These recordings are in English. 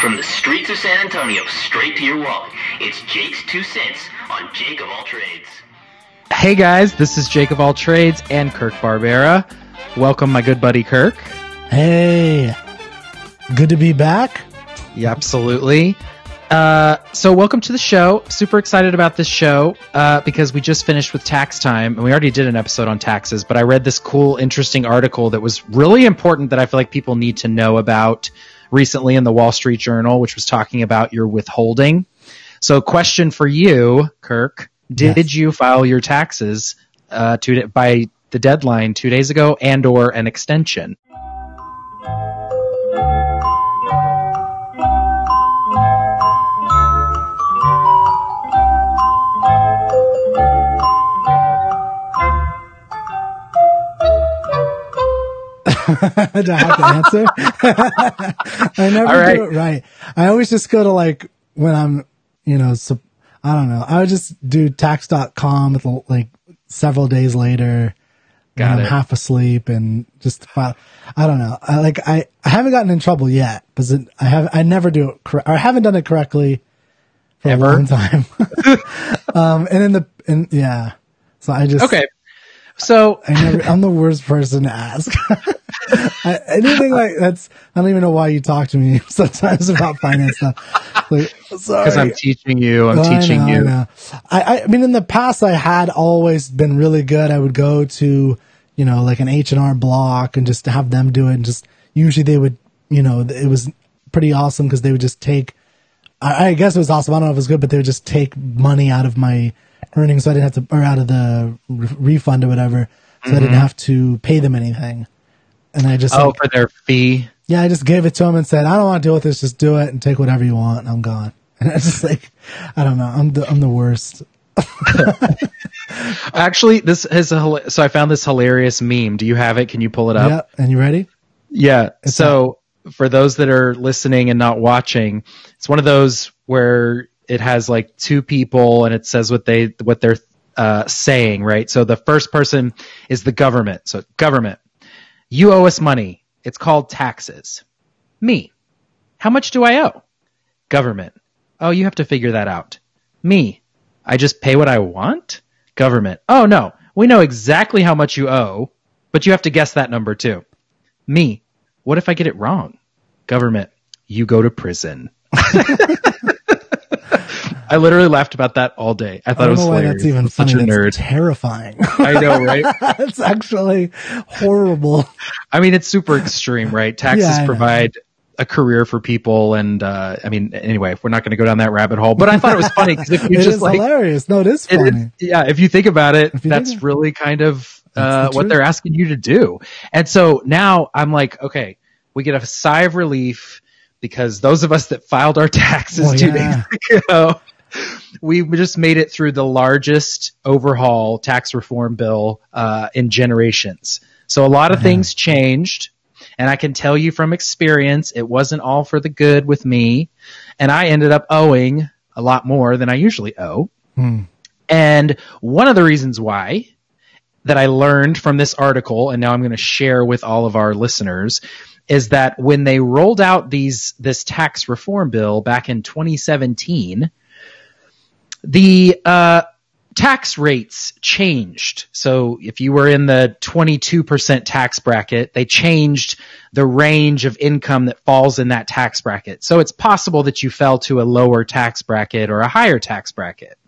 From the streets of San Antonio straight to your wallet, it's Jake's Two Cents on Jake of All Trades. Hey guys, this is Jake of All Trades and Kirk Barbera. Welcome, my good buddy Kirk. Hey, good to be back. Yeah, absolutely. Uh, so, welcome to the show. Super excited about this show uh, because we just finished with tax time and we already did an episode on taxes. But I read this cool, interesting article that was really important that I feel like people need to know about recently in the Wall Street Journal, which was talking about your withholding. So, question for you, Kirk: Did Yes. you file your taxes uh, two, by the deadline two days ago, and/or an extension? do I have to answer? I never right. do it right. I always just go to like when I'm, you know, so, I don't know. I would just do tax.com with like several days later. Got I'm it. half asleep and just file. I don't know. I like I, I haven't gotten in trouble yet because I have I never do it correct. I haven't done it correctly for Ever? a long time. um, and in the and yeah, so I just Okay. So I never, I'm the worst person to ask. I, anything like that's, I don't even know why you talk to me sometimes about finance stuff. Like, sorry. because I'm teaching you, I'm Oh, I teaching know, I you. know. I, I, I mean, in the past, I had always been really good. I would go to, you know, like an H and R Block and just have them do it. And just usually they would, you know, it was pretty awesome because they would just take. I, I guess it was awesome. I don't know if it was good, but they would just take money out of my earnings, so I didn't have to, or out of the re- refund or whatever, so I didn't have to pay them anything. And I just, Mm-hmm. Oh, like, for their fee. yeah, I just gave it to him and said, I don't want to deal with this. Just do it and take whatever you want. And I'm gone. And I just like, I don't know. I'm the, I'm the worst. Actually, this is a so I found this hilarious meme. Do you have it? Can you pull it up? yeah. And you ready? Yeah. so for those that are listening and not watching, it's one of those where it has like two people and it says what they what they're uh, saying, right? So the first person is the government. So government, you owe us money. It's called taxes. Me, how much do I owe? Government. Oh, you have to figure that out. Me, I just pay what I want? Government. Oh no, we know exactly how much you owe, but you have to guess that number too. Me, what if I get it wrong? Government, you go to prison. I literally laughed about that all day. I I thought it don't was know why hilarious. that's even such a nerd. terrifying. I know, right? That's actually horrible. I mean, it's super extreme, right? Taxes Yeah, provide a career for people, and uh, I mean, anyway, we're not going to go down that rabbit hole. But I thought it was funny because if you It just is like, hilarious. No, it is funny. it- yeah, if you think about it, that's think- really kind of uh, the what they're asking you to do. And so now I'm like, okay, we get a sigh of relief because those of us that filed our taxes Well, two yeah. days ago, we just made it through the largest overhaul tax reform bill uh, in generations. So a lot of Uh-huh. things changed. And I can tell you from experience, it wasn't all for the good with me. And I ended up owing a lot more than I usually owe. Hmm. And one of the reasons why that I learned from this article, and now I'm going to share with all of our listeners, is that when they rolled out these this tax reform bill back in 2017, the uh, tax rates changed. So if you were in the 22% tax bracket, they changed the range of income that falls in that tax bracket. So it's possible that you fell to a lower tax bracket or a higher tax bracket.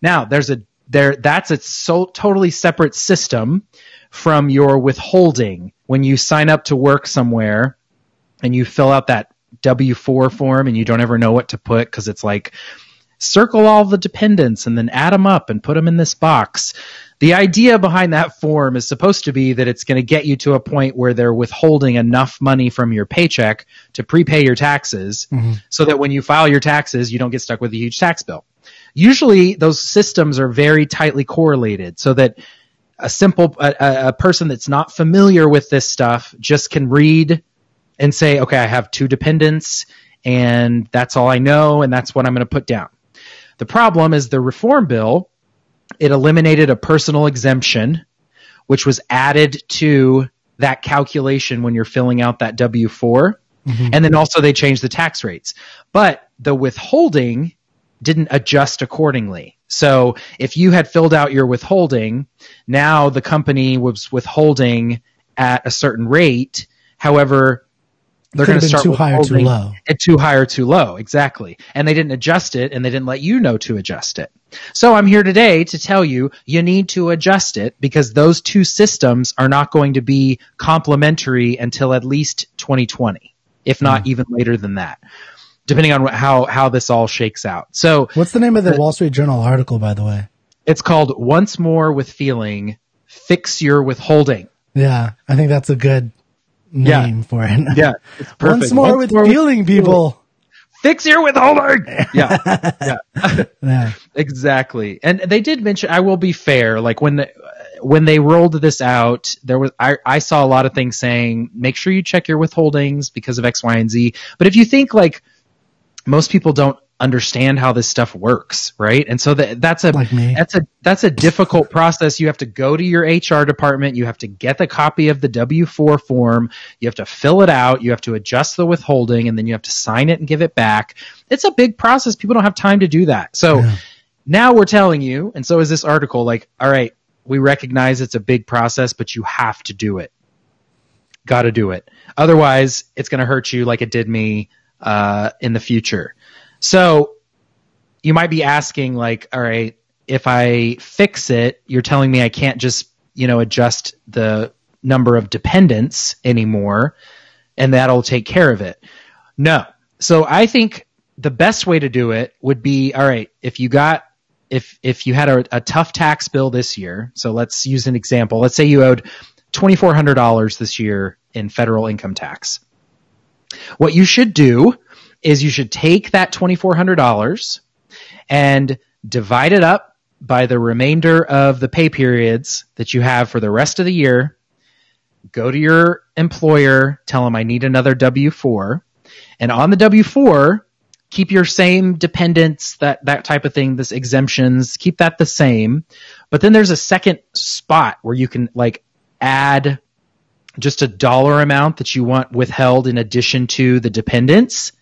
Now, there's a there that's a so totally separate system from your withholding when you sign up to work somewhere and you fill out that W4 form and you don't ever know what to put because it's like circle all the dependents and then add them up and put them in this box. The idea behind that form is supposed to be that it's going to get you to a point where they're withholding enough money from your paycheck to prepay your taxes mm-hmm. so that when you file your taxes, you don't get stuck with a huge tax bill. Usually those systems are very tightly correlated so that a simple a, a- a person that's not familiar with this stuff just can read and say, okay, I have two dependents and that's all I know and that's what I'm going to put down. The problem is the reform bill, it eliminated a personal exemption, which was added to that calculation when you're filling out that W 4. Mm-hmm. And then also they changed the tax rates. But the withholding didn't adjust accordingly. So if you had filled out your withholding, now the company was withholding at a certain rate. However, they're going to start too high or too low. At too high or too low, exactly. And they didn't adjust it, and they didn't let you know to adjust it. So I'm here today to tell you you need to adjust it because those two systems are not going to be complementary until at least 2020, if not Hmm. even later than that, depending on how how this all shakes out. So What's the name of the Wall Street Journal article, by the way? it's called "Once More with Feeling." Fix your withholding. Yeah, I think that's a good Yeah. name for it. Yeah, it's perfect. Once more with feeling, people. Fix your withholding. Yeah, yeah. Yeah. Exactly. And they did mention I will be fair, like when the, when they rolled this out, there was I, I saw a lot of things saying make sure you check your withholdings because of X, Y, and Z. But if you think like most people don't understand how this stuff works, right? And so that that's a Like that's a that's a difficult process. You have to go to your HR department, you have to get the copy of the W4 form, you have to fill it out, you have to adjust the withholding and then you have to sign it and give it back. It's a big process. People don't have time to do that. So Yeah. now we're telling you, and so is this article, like, all right, we recognize it's a big process, but you have to do it. Got to do it. Otherwise, it's going to hurt you like it did me uh, in the future. So you might be asking, like, all right, if I fix it, you're telling me I can't just, you know, adjust the number of dependents anymore, and that'll take care of it. No. So I think the best way to do it would be all right, if you got if if you had a, a tough tax bill this year, so let's use an example. Let's say you owed twenty four hundred dollars this year in federal income tax. What you should do is you should take that twenty four hundred dollars and divide it up by the remainder of the pay periods that you have for the rest of the year. Go to your employer, tell them I need another W four, and on the W four, keep your same dependents, that that type of thing, this exemptions, keep that the same. But then there's a second spot where you can like add just a dollar amount that you want withheld in addition to the dependents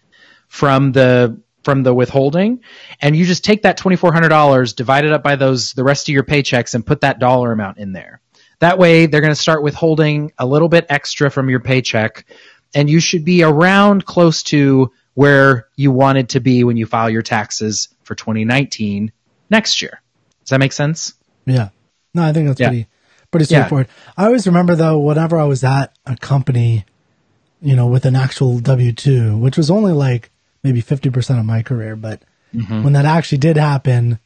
from the from the withholding and you just take that $2400 divide it up by those the rest of your paychecks and put that dollar amount in there that way they're going to start withholding a little bit extra from your paycheck and you should be around close to where you wanted to be when you file your taxes for 2019 next year does that make sense Yeah. No, I think that's Yeah. pretty pretty Yeah. straightforward. I always remember though, whenever I was at a company, you know, with an actual W two, which was only like maybe fifty percent of my career, but Mm-hmm. when that actually did happen,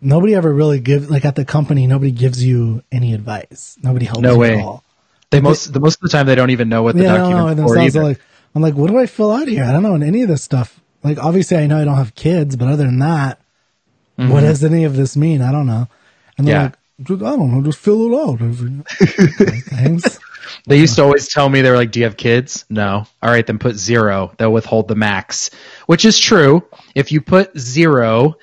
nobody ever really gives like at the company, nobody gives you any advice. Nobody helps No you way. at all. they most the most of the time they don't even know what the yeah, I don't know. document And for either. like, I'm like, what do I fill out here? I don't know any of this stuff. Like, obviously, I know I don't have kids, but other than that, what does any of this mean? I don't know. And they're Mm-hmm. Yeah. like, "Just- I don't know, just fill it out. Like, Thanks. They used to always tell me they were like, "Do you have kids?" No. All right, then put zero. They'll withhold the max, which is true. If you put zero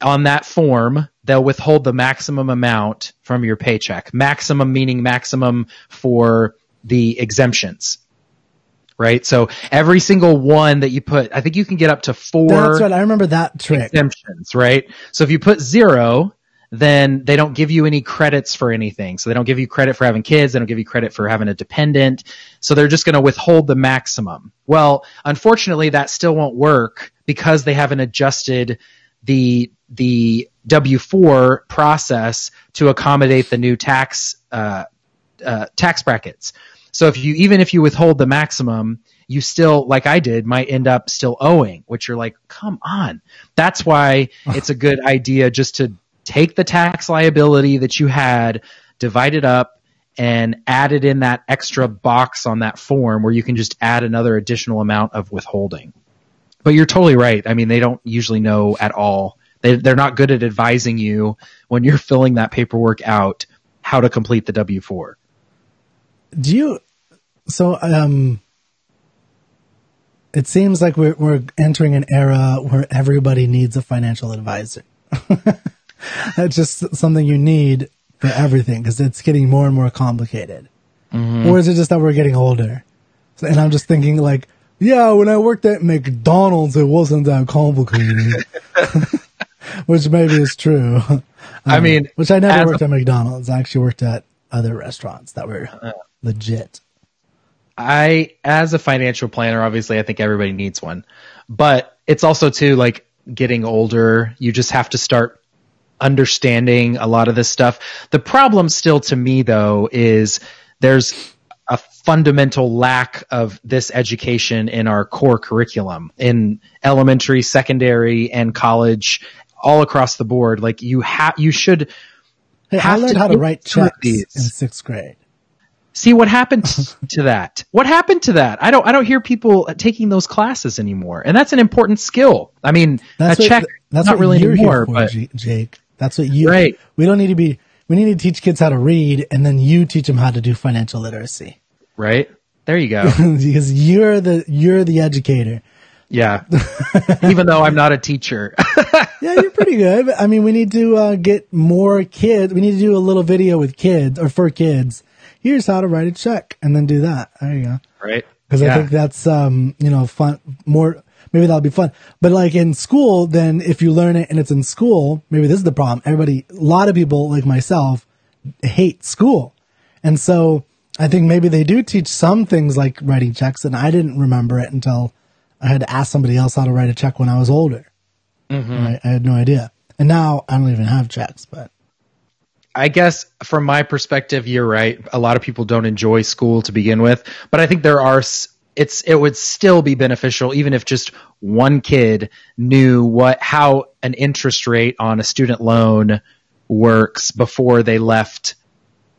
on that form, they'll withhold the maximum amount from your paycheck. Maximum meaning maximum for the exemptions. Right? So every single one that you put, I think you can get up to four That's right. I remember that trick. exemptions, right? So if you put zero, then they don't give you any credits for anything. So they don't give you credit for having kids. They don't give you credit for having a dependent. So they're just going to withhold the maximum. Well, unfortunately, that still won't work because they haven't adjusted the the W four process to accommodate the new tax uh, uh, tax brackets. So if you even if you withhold the maximum, you still like I did might end up still owing, which you're like, come on. That's why it's a good idea just to take the tax liability that you had, divide it up, and add it in that extra box on that form where you can just add another additional amount of withholding. But you're totally right. I mean, they don't usually know at all. They, they're not good at advising you when you're filling that paperwork out how to complete the W 4. Do you? So, um, it seems like we're we're entering an era where everybody needs a financial advisor. It's just something you need for everything because it's getting more and more complicated. Or is it just that we're getting older? And I'm just thinking like, yeah, when I worked at McDonald's, it wasn't that complicated. which maybe is true. I Um, mean, which I never worked a- at McDonald's. I actually worked at other restaurants that were Uh. legit. I, as a financial planner, obviously, I think everybody needs one, but it's also too like getting older. You just have to start understanding a lot of this stuff. The problem still to me though is there's a fundamental lack of this education in our core curriculum in elementary, secondary, and college, all across the board. Like you have, you should Hey, I learned to how to write checks these. in sixth grade. See what happened to that? What happened to that? I don't. I don't hear people taking those classes anymore, and that's an important skill. I mean, That's a what, check that's not really anymore, for, but Jake. That's what you. Right. We don't need to be. We need to teach kids how to read, and then you teach them how to do financial literacy right there you go. because you're the you're the educator. Yeah, even though I'm not a teacher. Yeah, you're pretty good. I mean, we need to uh, get more kids. We need to do a little video with kids or for kids. Here's how to write a check, and then do that. There you go. right? because I think that's um you know fun more maybe that'll be fun. But like in school then if you learn it and it's in school maybe this is the problem. Everybody a lot of people like myself hate school. And so I think maybe they do teach some things like writing checks and I didn't remember it until I had to ask somebody else how to write a check when I was older. Mm-hmm. I, I had no idea. And now I don't even have checks but I guess from my perspective, you're right. A lot of people don't enjoy school to begin with, but I think there are. It's it would still be beneficial even if just one kid knew what how an interest rate on a student loan works before they left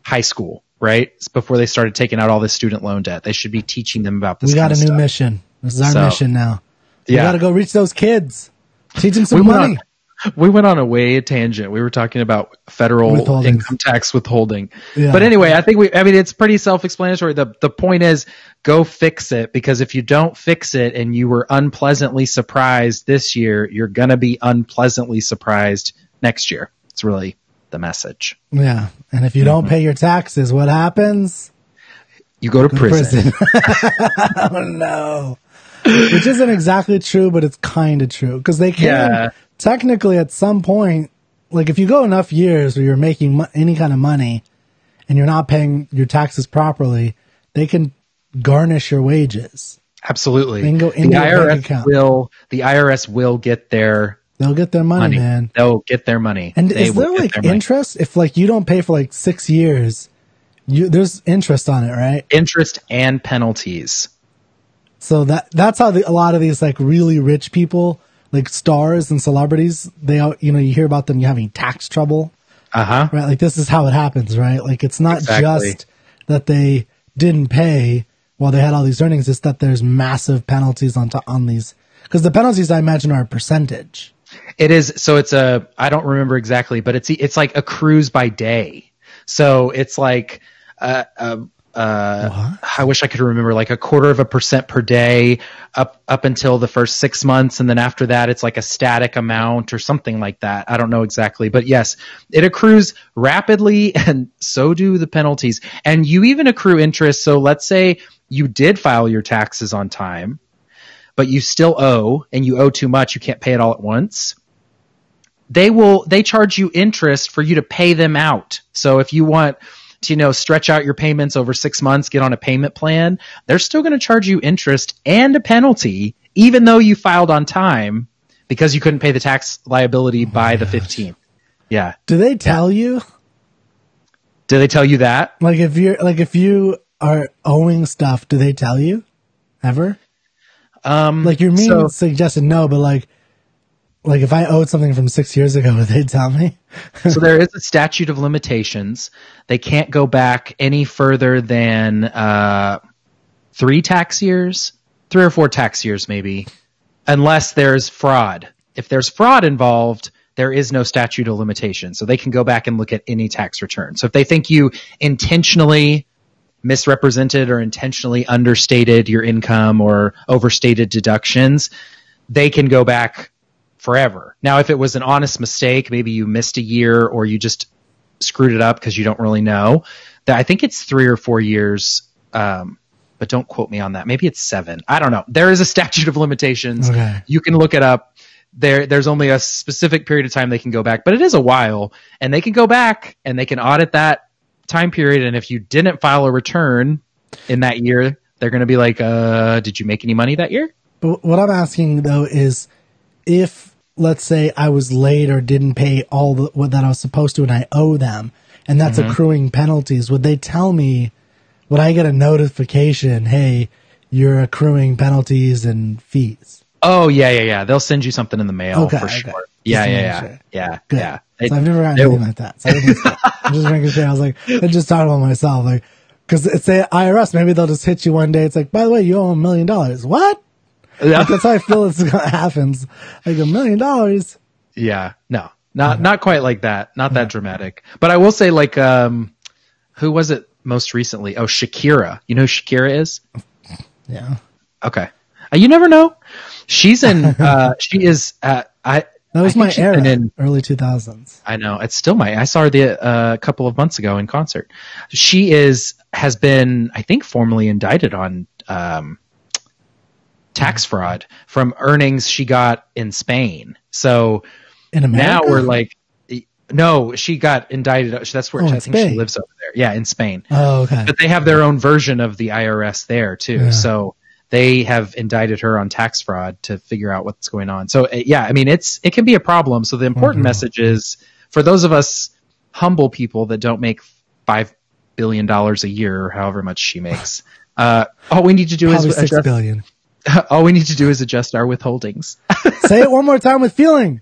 high school, right? It's before they started taking out all this student loan debt. They should be teaching them about this. we got a new stuff. mission this is our So- mission now we Yeah. got to go reach those kids teach them some We money on- We went on a way tangent. We were talking about federal income tax withholding. Yeah. But anyway, I think we, I mean, it's pretty self explanatory. The, the point is go fix it because if you don't fix it and you were unpleasantly surprised this year, you're going to be unpleasantly surprised next year. It's really the message. yeah and if you Mm-hmm. don't pay your taxes what happens You go to prison. oh no. Which isn't exactly true, but it's kind of true because they can Yeah. Technically at some point, like if you go enough years where you're making mo- any kind of money and you're not paying your taxes properly, they can garnish your wages. Absolutely. They can go the IRS will, the IRS will get their They'll get their money, money. man. They'll get their money. And They is there like interest if like you don't pay for like six years? You there's interest on it, right? interest and penalties? So that that's how the, a lot of these like really rich people, like stars and celebrities, they you know you hear about them having tax trouble, Uh huh. right? Like this is how it happens, right? Like it's not Exactly. just that they didn't pay while they had all these earnings; it's that there's massive penalties on to, on these because the penalties I imagine are a percentage. It is so it's a I don't remember exactly, but it's it's like a cruise by day. So it's like uh, uh, uh, I wish I could remember like a quarter of a percent per day up up until the first six months, and then after that it's like a static amount or something like that. I don't know exactly, but yes, it accrues rapidly, and so do the penalties. And you even accrue interest. So let's say you did file your taxes on time but you still owe and you owe too much, you can't pay it all at once. They will they charge you interest for you to pay them out. So if you want to you know stretch out your payments over 6 months, get on a payment plan, they're still going to charge you interest and a penalty even though you filed on time because you couldn't pay the tax liability by the 15th. Yeah. Do they tell you Do they tell you that? like if you're like if you are owing stuff? Do they tell you ever? Um Like your meme so- suggested no, but like like if I owed something from six years ago, would they tell me? so there is a statute of limitations. They can't go back any further than uh, three tax years, three or four tax years, maybe, unless there's fraud. If there's fraud involved, there is no statute of limitations. So they can go back and look at any tax return. So if they think you intentionally misrepresented or intentionally understated your income or overstated deductions, they can go back forever. Now, if it was an honest mistake, maybe you missed a year or you just screwed it up because you don't really know, that I think it's three or four years um, but don't quote me on that. Maybe it's seven. I don't know. There is a statute of limitations. Okay. You can look it up. There, there's only a specific period of time they can go back, but it is a while, and they can go back and they can audit that time period. And if you didn't file a return in that year, they're going to be like, uh, "Did you make any money that year?" But what I'm asking though is, if let's say I was late or didn't pay all the, what that I was supposed to, and I owe them, and that's Mm-hmm. accruing penalties, would they tell me? Would I get a notification? Hey, you're accruing penalties and fees. Oh yeah, yeah, yeah. They'll send you something in the mail Okay, for okay. sure. Yeah, yeah, yeah, sure. yeah, Good. yeah. So I've never it- anything like that. So. I'm just making sure. I was like, I just thought about myself, like, because it's a IRS. Maybe they'll just hit you one day. It's like, by the way, you owe a million dollars. What? Like, that's how I feel it's gonna happens. Like a million dollars. Yeah, no, not not quite like that. Not that dramatic. But I will say, like, um, who was it most recently? Oh, Shakira. You know who Shakira is? Yeah. Okay, uh, you never know. She's in. uh, she is. Uh, I. That was my era, in- early 2000s. I know it's still my. I saw her the uh, a couple of months ago in concert. She is has been, I think, formally indicted on um, tax fraud from earnings she got in Spain. So In America? now we're like, no, she got indicted. That's where Oh, I in think she lives over there. Yeah, in Spain. Oh, okay. But they have their own version of the IRS there too. Yeah. So they have indicted her on tax fraud to figure out what's going on. So uh, yeah, I mean it's it can be a problem. So the important Mm-hmm. message is for those of us humble people that don't make five billion dollars a year or however much she makes. Uh, all we need to do Probably is six adjust, billion. all we need to do is adjust our withholdings. Say it one more time with feeling.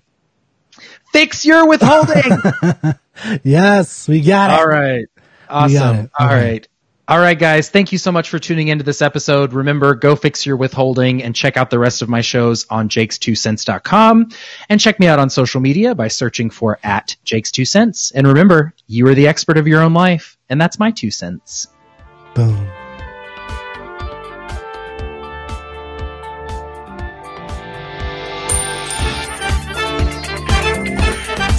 Fix your withholding. Yes, we got it. All right. Awesome. All Okay. right. All right, guys. Thank you so much for tuning into this episode. Remember, go fix your withholding and check out the rest of my shows on jakes2cents.com and check me out on social media by searching for at jakes2cents. And remember, you are the expert of your own life, and that's my two cents. Boom.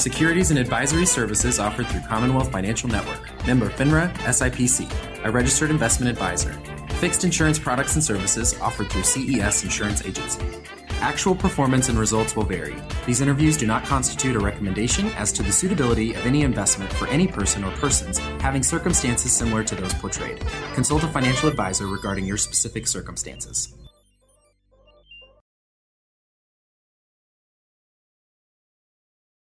Securities and advisory services offered through Commonwealth Financial Network. Member FINRA SIPC, a registered investment advisor. Fixed insurance products and services offered through CES Insurance Agency. Actual performance and results will vary. These interviews do not constitute a recommendation as to the suitability of any investment for any person or persons having circumstances similar to those portrayed. Consult a financial advisor regarding your specific circumstances.